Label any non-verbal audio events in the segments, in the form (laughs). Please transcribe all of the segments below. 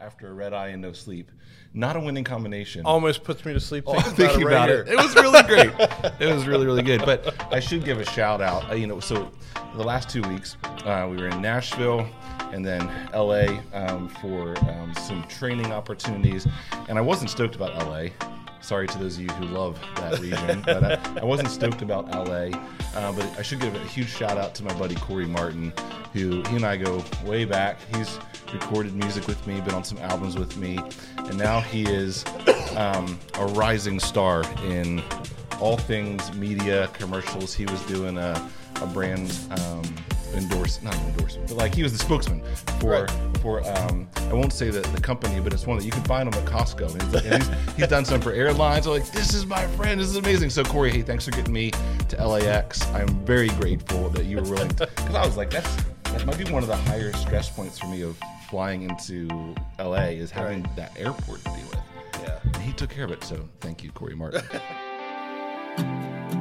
after a red eye and no sleep. Not a winning combination. Almost puts me to sleep thinking, Oh, thinking (laughs) about, about it. it. It was really great. (laughs) it was really, really good. But I should give a shout out. Uh, you know, so the last two weeks, uh, we were in Nashville and then LA um, for um, some training opportunities. And I wasn't stoked about LA. Sorry to those of you who love that region, (laughs) but I, I wasn't stoked about LA. Uh, but I should give a huge shout out to my buddy Corey Martin, who he and I go way back. He's recorded music with me, been on some albums with me, and now he is um, a rising star in all things media, commercials. He was doing a, a brand um, endorse, not an endorsement, but like he was the spokesman for Right. For um, I won't say the, the company, but it's one that you can find him at Costco. And, he's, he's, he's done some for airlines. I'm like, this is my friend. This is amazing. So Corey, hey, thanks for getting me to LAX. I'm very grateful that you were willing to, because I was like, that's that might be one of the higher stress points for me of flying into LA is having that airport to deal with. Yeah. And he took care of it. So thank you, Corey Martin. (laughs)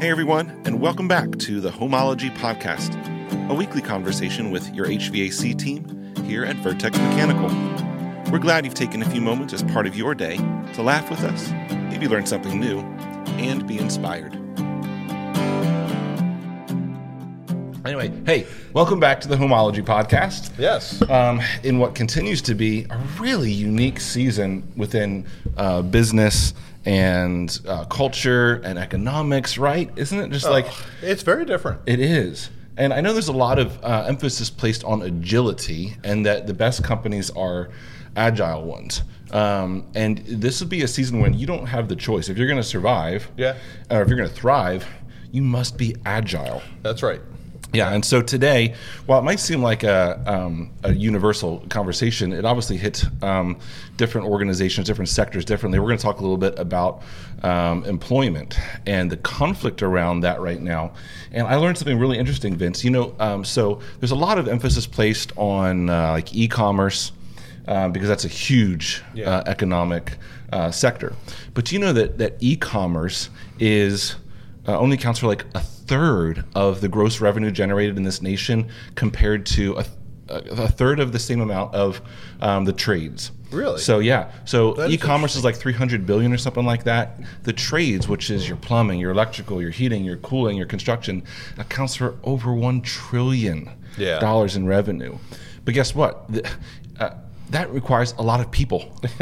hey, everyone, and welcome back to the Homeology Podcast, a weekly conversation with your HVAC team here at Vertex Mechanical. We're glad you've taken a few moments as part of your day to laugh with us, maybe learn something new, and be inspired. Anyway, hey, welcome back to the Homeology Podcast Yes. um, in what continues to be a really unique season within uh, business and uh, culture and economics, right? Isn't it just like It's very different. it is? And I know there's a lot of uh, emphasis placed on agility and that the best companies are agile ones. Um, and this would be a season when you don't have the choice. If you're going to survive, Yeah. or if you're going to thrive, you must be agile. That's right. Yeah, and so today, while it might seem like a, um, a universal conversation, it obviously hits um, different organizations, different sectors differently. We're going to talk a little bit about um, employment and the conflict around that right now. And I learned something really interesting, Vince. You know, um, so there's a lot of emphasis placed on uh, like e-commerce uh, because that's a huge Yeah. uh, economic uh, sector. But do you know that that e-commerce is uh, only accounts for like a third of the gross revenue generated in this nation compared to a, a third of the same amount of um, the trades. Really? So yeah. So e-commerce is like 300 billion or something like that. The trades, which is your plumbing, your electrical, your heating, your cooling, your construction, accounts for over one trillion Yeah. dollars in revenue. But guess what? The, uh, that requires a lot of people (laughs)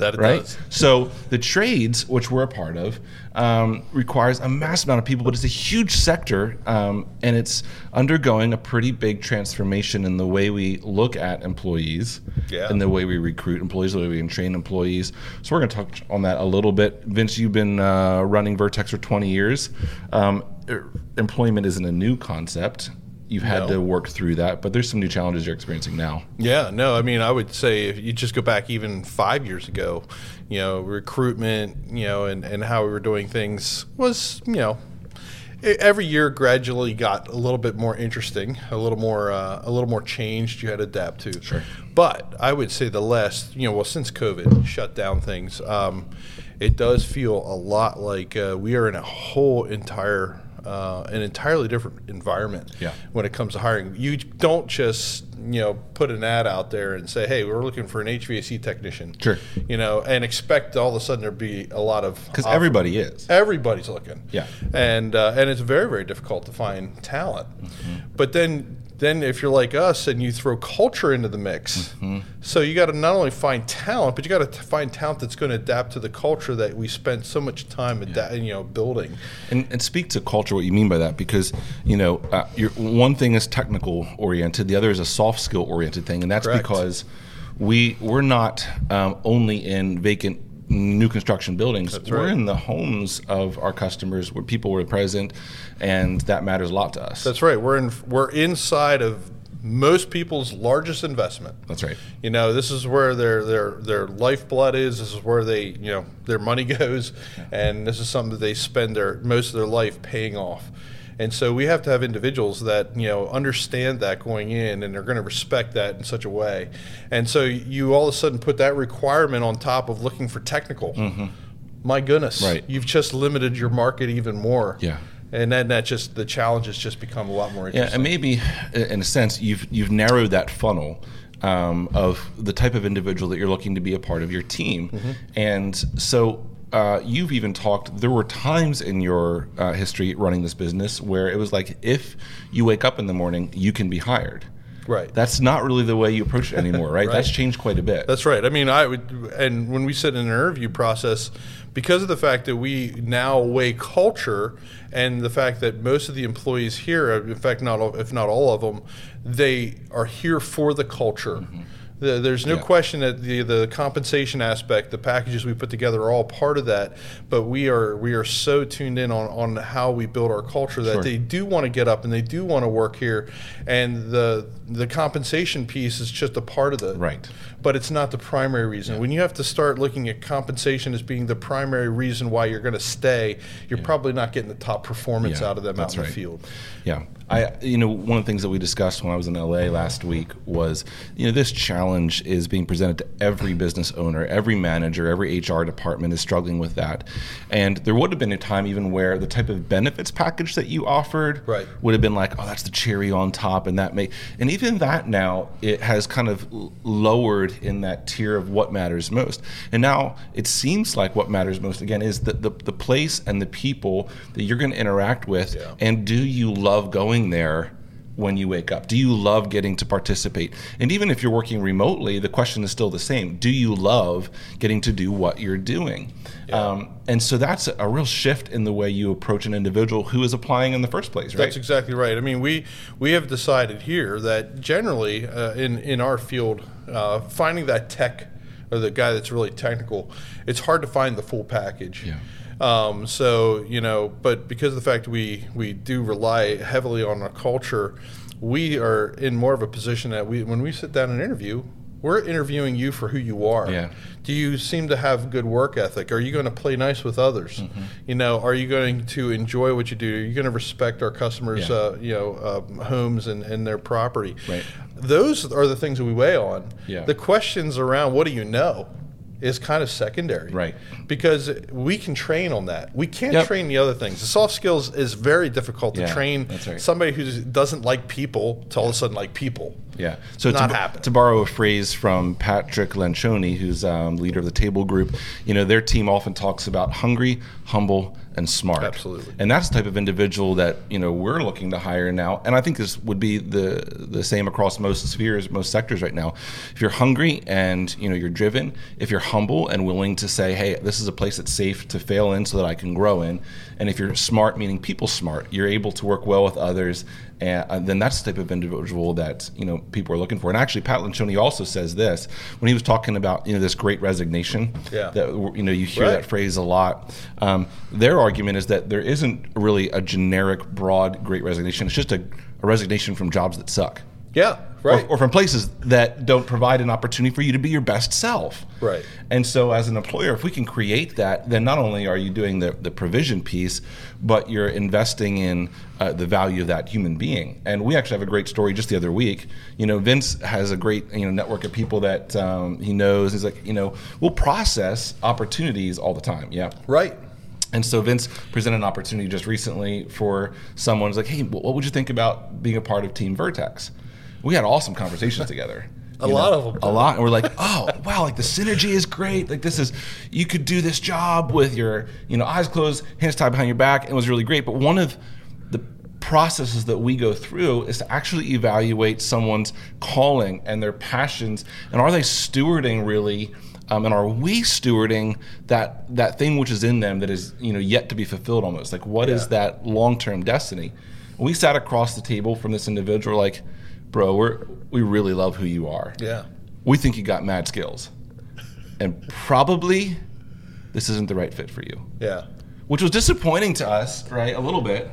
That it right? does. So the trades, which we're a part of, um, requires a massive amount of people, but it's a huge sector, um, and it's undergoing a pretty big transformation in the way we look at employees, Yeah. and the way we recruit employees, the way we train employees. So we're going to touch on that a little bit. Vince, you've been uh, running Vertex for 20 years. Um, er, employment isn't a new concept. You've had No. to work through that, but there's some new challenges you're experiencing now. Yeah, no, I mean, I would say if you just go back even five years ago, you know, recruitment, you know, and, and how we were doing things was, you know, every year gradually got a little bit more interesting, a little more, uh, a little more changed. You had to adapt to. Sure. But I would say the last, you know, well, since COVID shut down things, um, it does feel a lot like uh, we are in a whole entire, uh, an entirely different environment Yeah. when it comes to hiring. You don't just you know put an ad out there and say, "Hey, we're looking for an HVAC technician." Sure. You know, and expect all of a sudden there be a lot of Because everybody is. everybody's looking. Yeah. And uh, and it's very very difficult to find talent. Mm-hmm. But then then if you're like us and you throw culture into the mix, Mm-hmm. so you got to not only find talent, but you got to find talent that's going to adapt to the culture that we spent so much time ada- you know building. And, and speak to culture, what you mean by that, because you know, uh, you're, one thing is technical oriented, the other is a soft skill oriented thing, and that's Correct. because we we're not um, only in vacant new construction buildings. we're in the homes of our customers, where people were present, and that matters a lot to us. That's right. We're in we're inside of most people's largest investment. That's right. You know, this is where their their their lifeblood is. This is where they you know their money (laughs) goes, and this is something that they spend their most of their life paying off. And so we have to have individuals that you know understand that going in, and they're going to respect that in such a way. And so you all of a sudden put that requirement on top of looking for technical. My goodness, Right. You've just limited your market even more. Yeah. And then that just the challenges just become a lot more Yeah, and maybe in a sense you've you've narrowed that funnel um, of the type of individual that you're looking to be a part of your team. Mm-hmm. And so uh, you've even talked, there were times in your uh, history running this business where it was like, if you wake up in the morning, you can be hired. Right. That's not really the way you approach it anymore, right? (laughs) Right. That's changed quite a bit. That's right. I mean, I would, and when we sit in an interview process, because of the fact that we now weigh culture and the fact that most of the employees here, in fact, not all, if not all of them, they are here for the culture. The, there's no Yeah. question that the the compensation aspect, the packages we put together are all part of that. But we are we are so tuned in on, on how we build our culture that Sure. they do want to get up and they do want to work here, and the the compensation piece is just a part of the Right. but it's not the primary reason. When you have to start looking at compensation as being the primary reason why you're going to stay, you're probably not getting the top performance Yeah, out of them out in the field. Yeah. I you know one of the things that we discussed when I was in LA last week was you know this challenge is being presented to every business owner, every manager, every HR department is struggling with that. And there would have been a time even where the type of benefits package that you offered Right. would have been like, oh, that's the cherry on top and that may and even that now it has kind of lowered in that tier of what matters most. And now it seems like what matters most again is the the, the place and the people that you're going to interact with Yeah. and do you love going there when you wake up? Do you love getting to participate? And even if you're working remotely, the question is still the same. Do you love getting to do what you're doing? Um, and so that's a real shift in the way you approach an individual who is applying in the first place, right? That's exactly right. I mean, we we have decided here that generally uh, in in our field, uh, finding that tech or the guy that's really technical, it's hard to find the full package. Yeah. Um, so you know, but because of the fact we we do rely heavily on our culture, we are in more of a position that we when we sit down and interview, we're interviewing you for who you are. Yeah. Do you seem to have good work ethic? Are you going to play nice with others? Mm-hmm. You know, are you going to enjoy what you do? Are you going to respect our customers, Yeah. uh, you know, uh, homes and, and their property? Right. Those are the things that we weigh on. Yeah. The questions around what do you know is kind of secondary. Right. Because we can train on that. We can't Yep. train the other things. The soft skills is very difficult to Yeah, train right. somebody who doesn't like people to all of a sudden like people. Yeah. So it's Not to, happening. to borrow a phrase from Patrick Lencioni, who's um, leader of the Table Group, you know, their team often talks about hungry, humble, and smart. Absolutely. And that's the type of individual that you know we're looking to hire now. And I think this would be the the same across most spheres, most sectors right now. If you're hungry and you know you're driven, if you're humble and willing to say, hey, this is a place that's safe to fail in, so that I can grow in, and if you're smart, meaning people smart, you're able to work well with others. And uh, then that's the type of individual that you know people are looking for. And actually, Pat Lencioni also says this when he was talking about you know this great resignation. Yeah. That you know you hear Right. that phrase a lot. Um, their argument is that there isn't really a generic, broad Great Resignation. It's just a, a resignation from jobs that suck, Yeah. or, Right. or from places that don't provide an opportunity for you to be your best self. Right. And so, as an employer, if we can create that, then not only are you doing the, the provision piece, but you're investing in uh, the value of that human being. And we actually have a great story just the other week. You know, Vince has a great you know network of people that um, he knows. He's like, you know, we'll process opportunities all the time. Yeah. right. And so Vince presented an opportunity just recently for someone who's like, hey, what would you think about being a part of Team Vertex? We had awesome conversations (laughs) together. A you lot of them, A lot. And we're like, oh, wow, like the synergy is great. Like this is, you could do this job with your, you know, eyes closed, hands tied behind your back. And it was really great. But one of the processes that we go through is to actually evaluate someone's calling and their passions. And are they stewarding really um, and are we stewarding that that thing which is in them that is you know yet to be fulfilled almost like what is Yeah. that long-term destiny we sat across the table from this individual like bro we're we really love who you are Yeah. we think you got mad skills and probably this isn't the right fit for you Yeah. which was disappointing to us right a little bit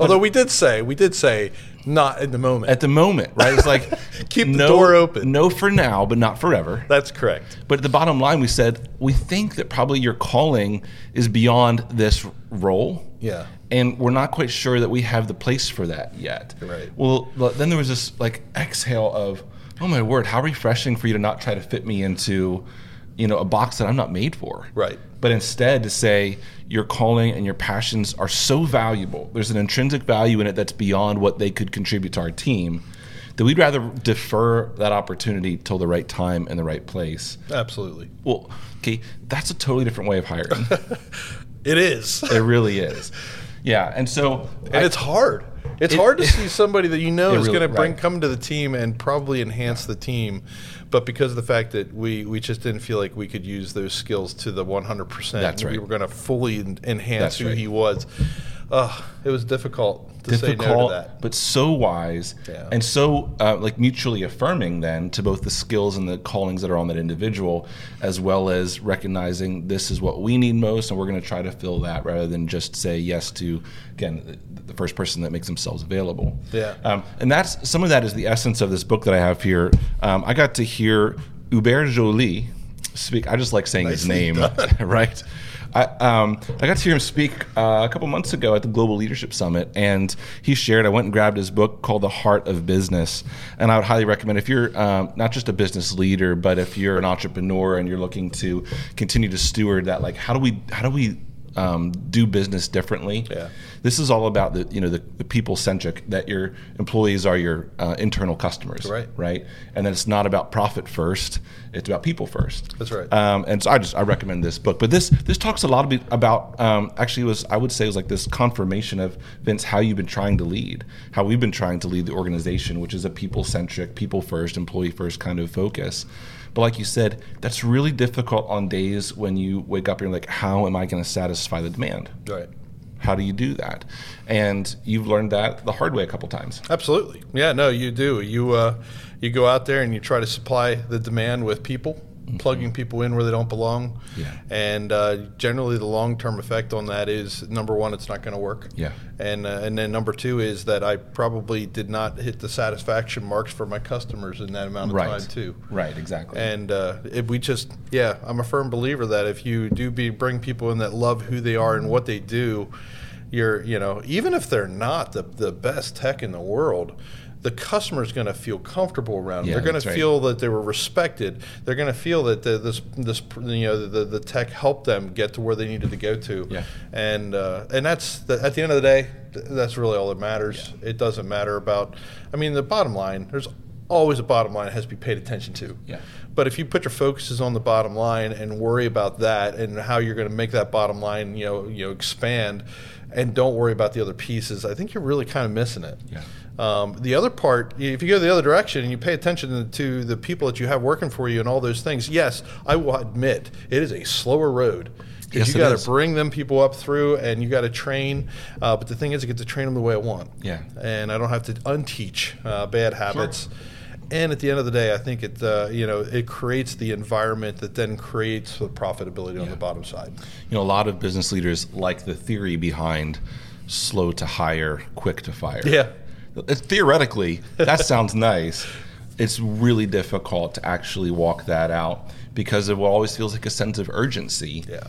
Although we did say, we did say, not in the moment. at the moment right it's like (laughs) Keep the no, door open. no for now but not forever That's correct. But at the bottom line, we said we think that probably your calling is beyond this role. Yeah. And we're not quite sure that we have the place for that yet. Right. Well, then there was this like exhale of, oh my word, how refreshing for you to not try to fit me into, you know, a box that I'm not made for. Right. But instead to say your calling and your passions are so valuable. There's an intrinsic value in it that's beyond what they could contribute to our team. that we'd rather defer that opportunity till the right time and the right place. Absolutely. Well, okay, that's a totally different way of hiring. (laughs) It is. it really is. Yeah, and so and I- it's hard. It's It- hard to (laughs) see somebody that you know is really- going to bring right. come to the team and probably enhance the team, but because of the fact that we we just didn't feel like we could use those skills to the 100 percent, That's we were going to fully enhance That's who right. he was. Uh, it was difficult say no difficult, but so wise Yeah. and so uh, like mutually affirming then to both the skills and the callings that are on that individual, as well as recognizing this is what we need most, and we're going to try to fill that rather than just say yes to again the, first person that makes themselves available. Yeah. Um, and that's some of that is the essence of this book that I have here. Um, I got to hear Hubert Joly speak. I just like saying his name, (laughs) right? I, um, I got to hear him speak uh, a couple months ago at the Global Leadership Summit, and he shared. I went and grabbed his book called The Heart of Business, and I would highly recommend if you're um, not just a business leader, but if you're an entrepreneur and you're looking to continue to steward that, like how do we how do we um, do business differently? Yeah. This is all about the you know the, the people centric that your employees are your uh, internal customers, Right. Right, and then it's not about profit first; it's about people first. That's right. Um, and so I just I recommend this book. But this this talks a lot about um, actually it was I would say it was like this confirmation of Vince how you've been trying to lead, how we've been trying to lead the organization, which is a people centric, people first, employee first kind of focus. But like you said, that's really difficult on days when you wake up and you're like, how am I going to satisfy the demand? right. How do you do that? And you've learned that the hard way a couple times. Absolutely. Yeah, no, you do. You uh, you go out there and you try to supply the demand with people, plugging people in where they don't belong. Mm-hmm. Yeah. And uh, generally, the long term effect on that is number one, it's not going to work. Yeah. And uh, and then number two is that I probably did not hit the satisfaction marks for my customers in that amount of Right. time too. Right. Exactly. And uh, if we just, yeah, I'm a firm believer that if you do be bring people in that love who they are and what they do, you're, you know, even if they're not the, the best tech in the world, the customer's going to feel comfortable around. them. Yeah, They're going to right. feel that they were respected. They're going to feel that the, this, this, you know, the, the tech helped them get to where they needed to go to. Yeah. And uh, and that's the, at the end of the day, th- that's really all that matters. It doesn't matter about. I mean, the bottom line. There's always a bottom line that has to be paid attention to. Yeah. But if you put your focuses on the bottom line and worry about that and how you're going to make that bottom line, you know, you know, expand, and don't worry about the other pieces, I think you're really kind of missing it. Yeah. Um, the other part, if you go the other direction and you pay attention to the people that you have working for you and all those things, yes, I will admit it is a slower road. Yes, you got to bring them people up through, and you got to train. Uh, but the thing is, I get to train them the way I want. Yeah. And I don't have to unteach uh, bad habits. And at the end of the day, I think it uh, you know it creates the environment that then creates the profitability on the bottom side. you know, a lot of business leaders like the theory behind slow to hire, quick to fire. Yeah. Theoretically, that (laughs) sounds nice. It's really difficult to actually walk that out because it always feels like a sense of urgency Yeah.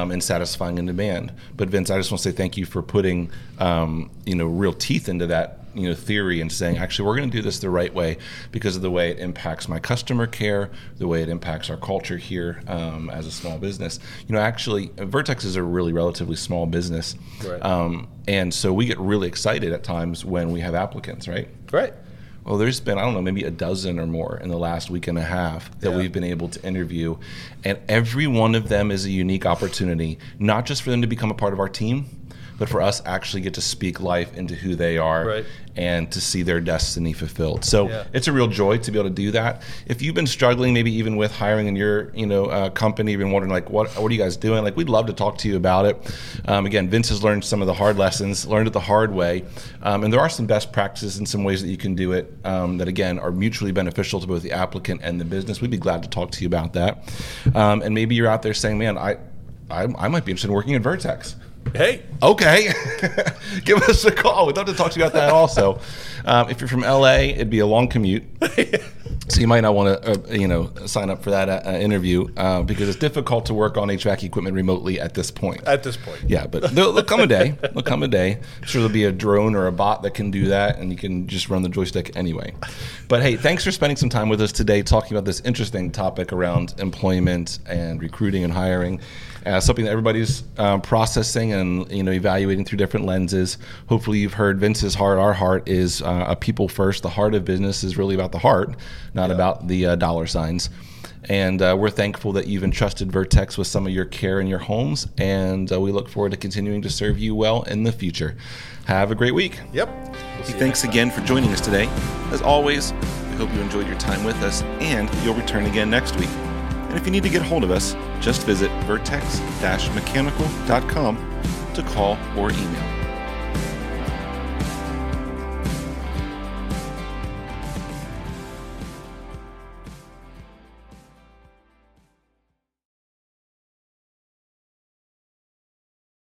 um, and satisfying a demand. But Vince, I just want to say thank you for putting um, you know real teeth into that you know theory and saying actually we're going to do this the right way because of the way it impacts my customer care, the way it impacts our culture here um, as a small business. You know, actually, Vertex is a really relatively small business, Right. um, and so we get really excited at times when we have applicants, right? Right. Well, there's been, I don't know, maybe a dozen or more in the last week and a half that Yeah. we've been able to interview. And every one of them is a unique opportunity, not just for them to become a part of our team, but for us actually get to speak life into who they are Right. and to see their destiny fulfilled. So Yeah. it's a real joy to be able to do that. If you've been struggling, maybe even with hiring in your, you know, uh, company, you've been wondering like, what, what are you guys doing? Like, we'd love to talk to you about it. Um, again, Vince has learned some of the hard lessons, learned it the hard way, um, and there are some best practices and some ways that you can do it um, that again are mutually beneficial to both the applicant and the business. We'd be glad to talk to you about that. Um, and maybe you're out there saying, man, I, I, I might be interested in working at Vertex. Hey. Okay, (laughs) give us a call. We'd love to talk to you about that also. Um, if you're from LA, it'd be a long commute. (laughs) So you might not want to, uh, you know, sign up for that uh, interview uh, because it's difficult to work on HVAC equipment remotely at this point. At this point, yeah, but there'll, there'll come a day. There'll come a day. I'm sure there'll be a drone or a bot that can do that, and you can just run the joystick anyway. But hey, thanks for spending some time with us today, talking about this interesting topic around employment and recruiting and hiring uh, something that everybody's um, processing and you know evaluating through different lenses. Hopefully, you've heard Vince's heart. Our heart is uh, a people first. The heart of business is really about the heart, not yeah. about the uh, dollar signs. And uh, we're thankful that you've entrusted Vertex with some of your care in your homes, and uh, we look forward to continuing to serve you well in the future. Have a great week. Yep. We'll thanks again for joining us today. As always, we hope you enjoyed your time with us, and you'll return again next week. And if you need to get hold of us, just visit vertex-mechanical.com to call or email.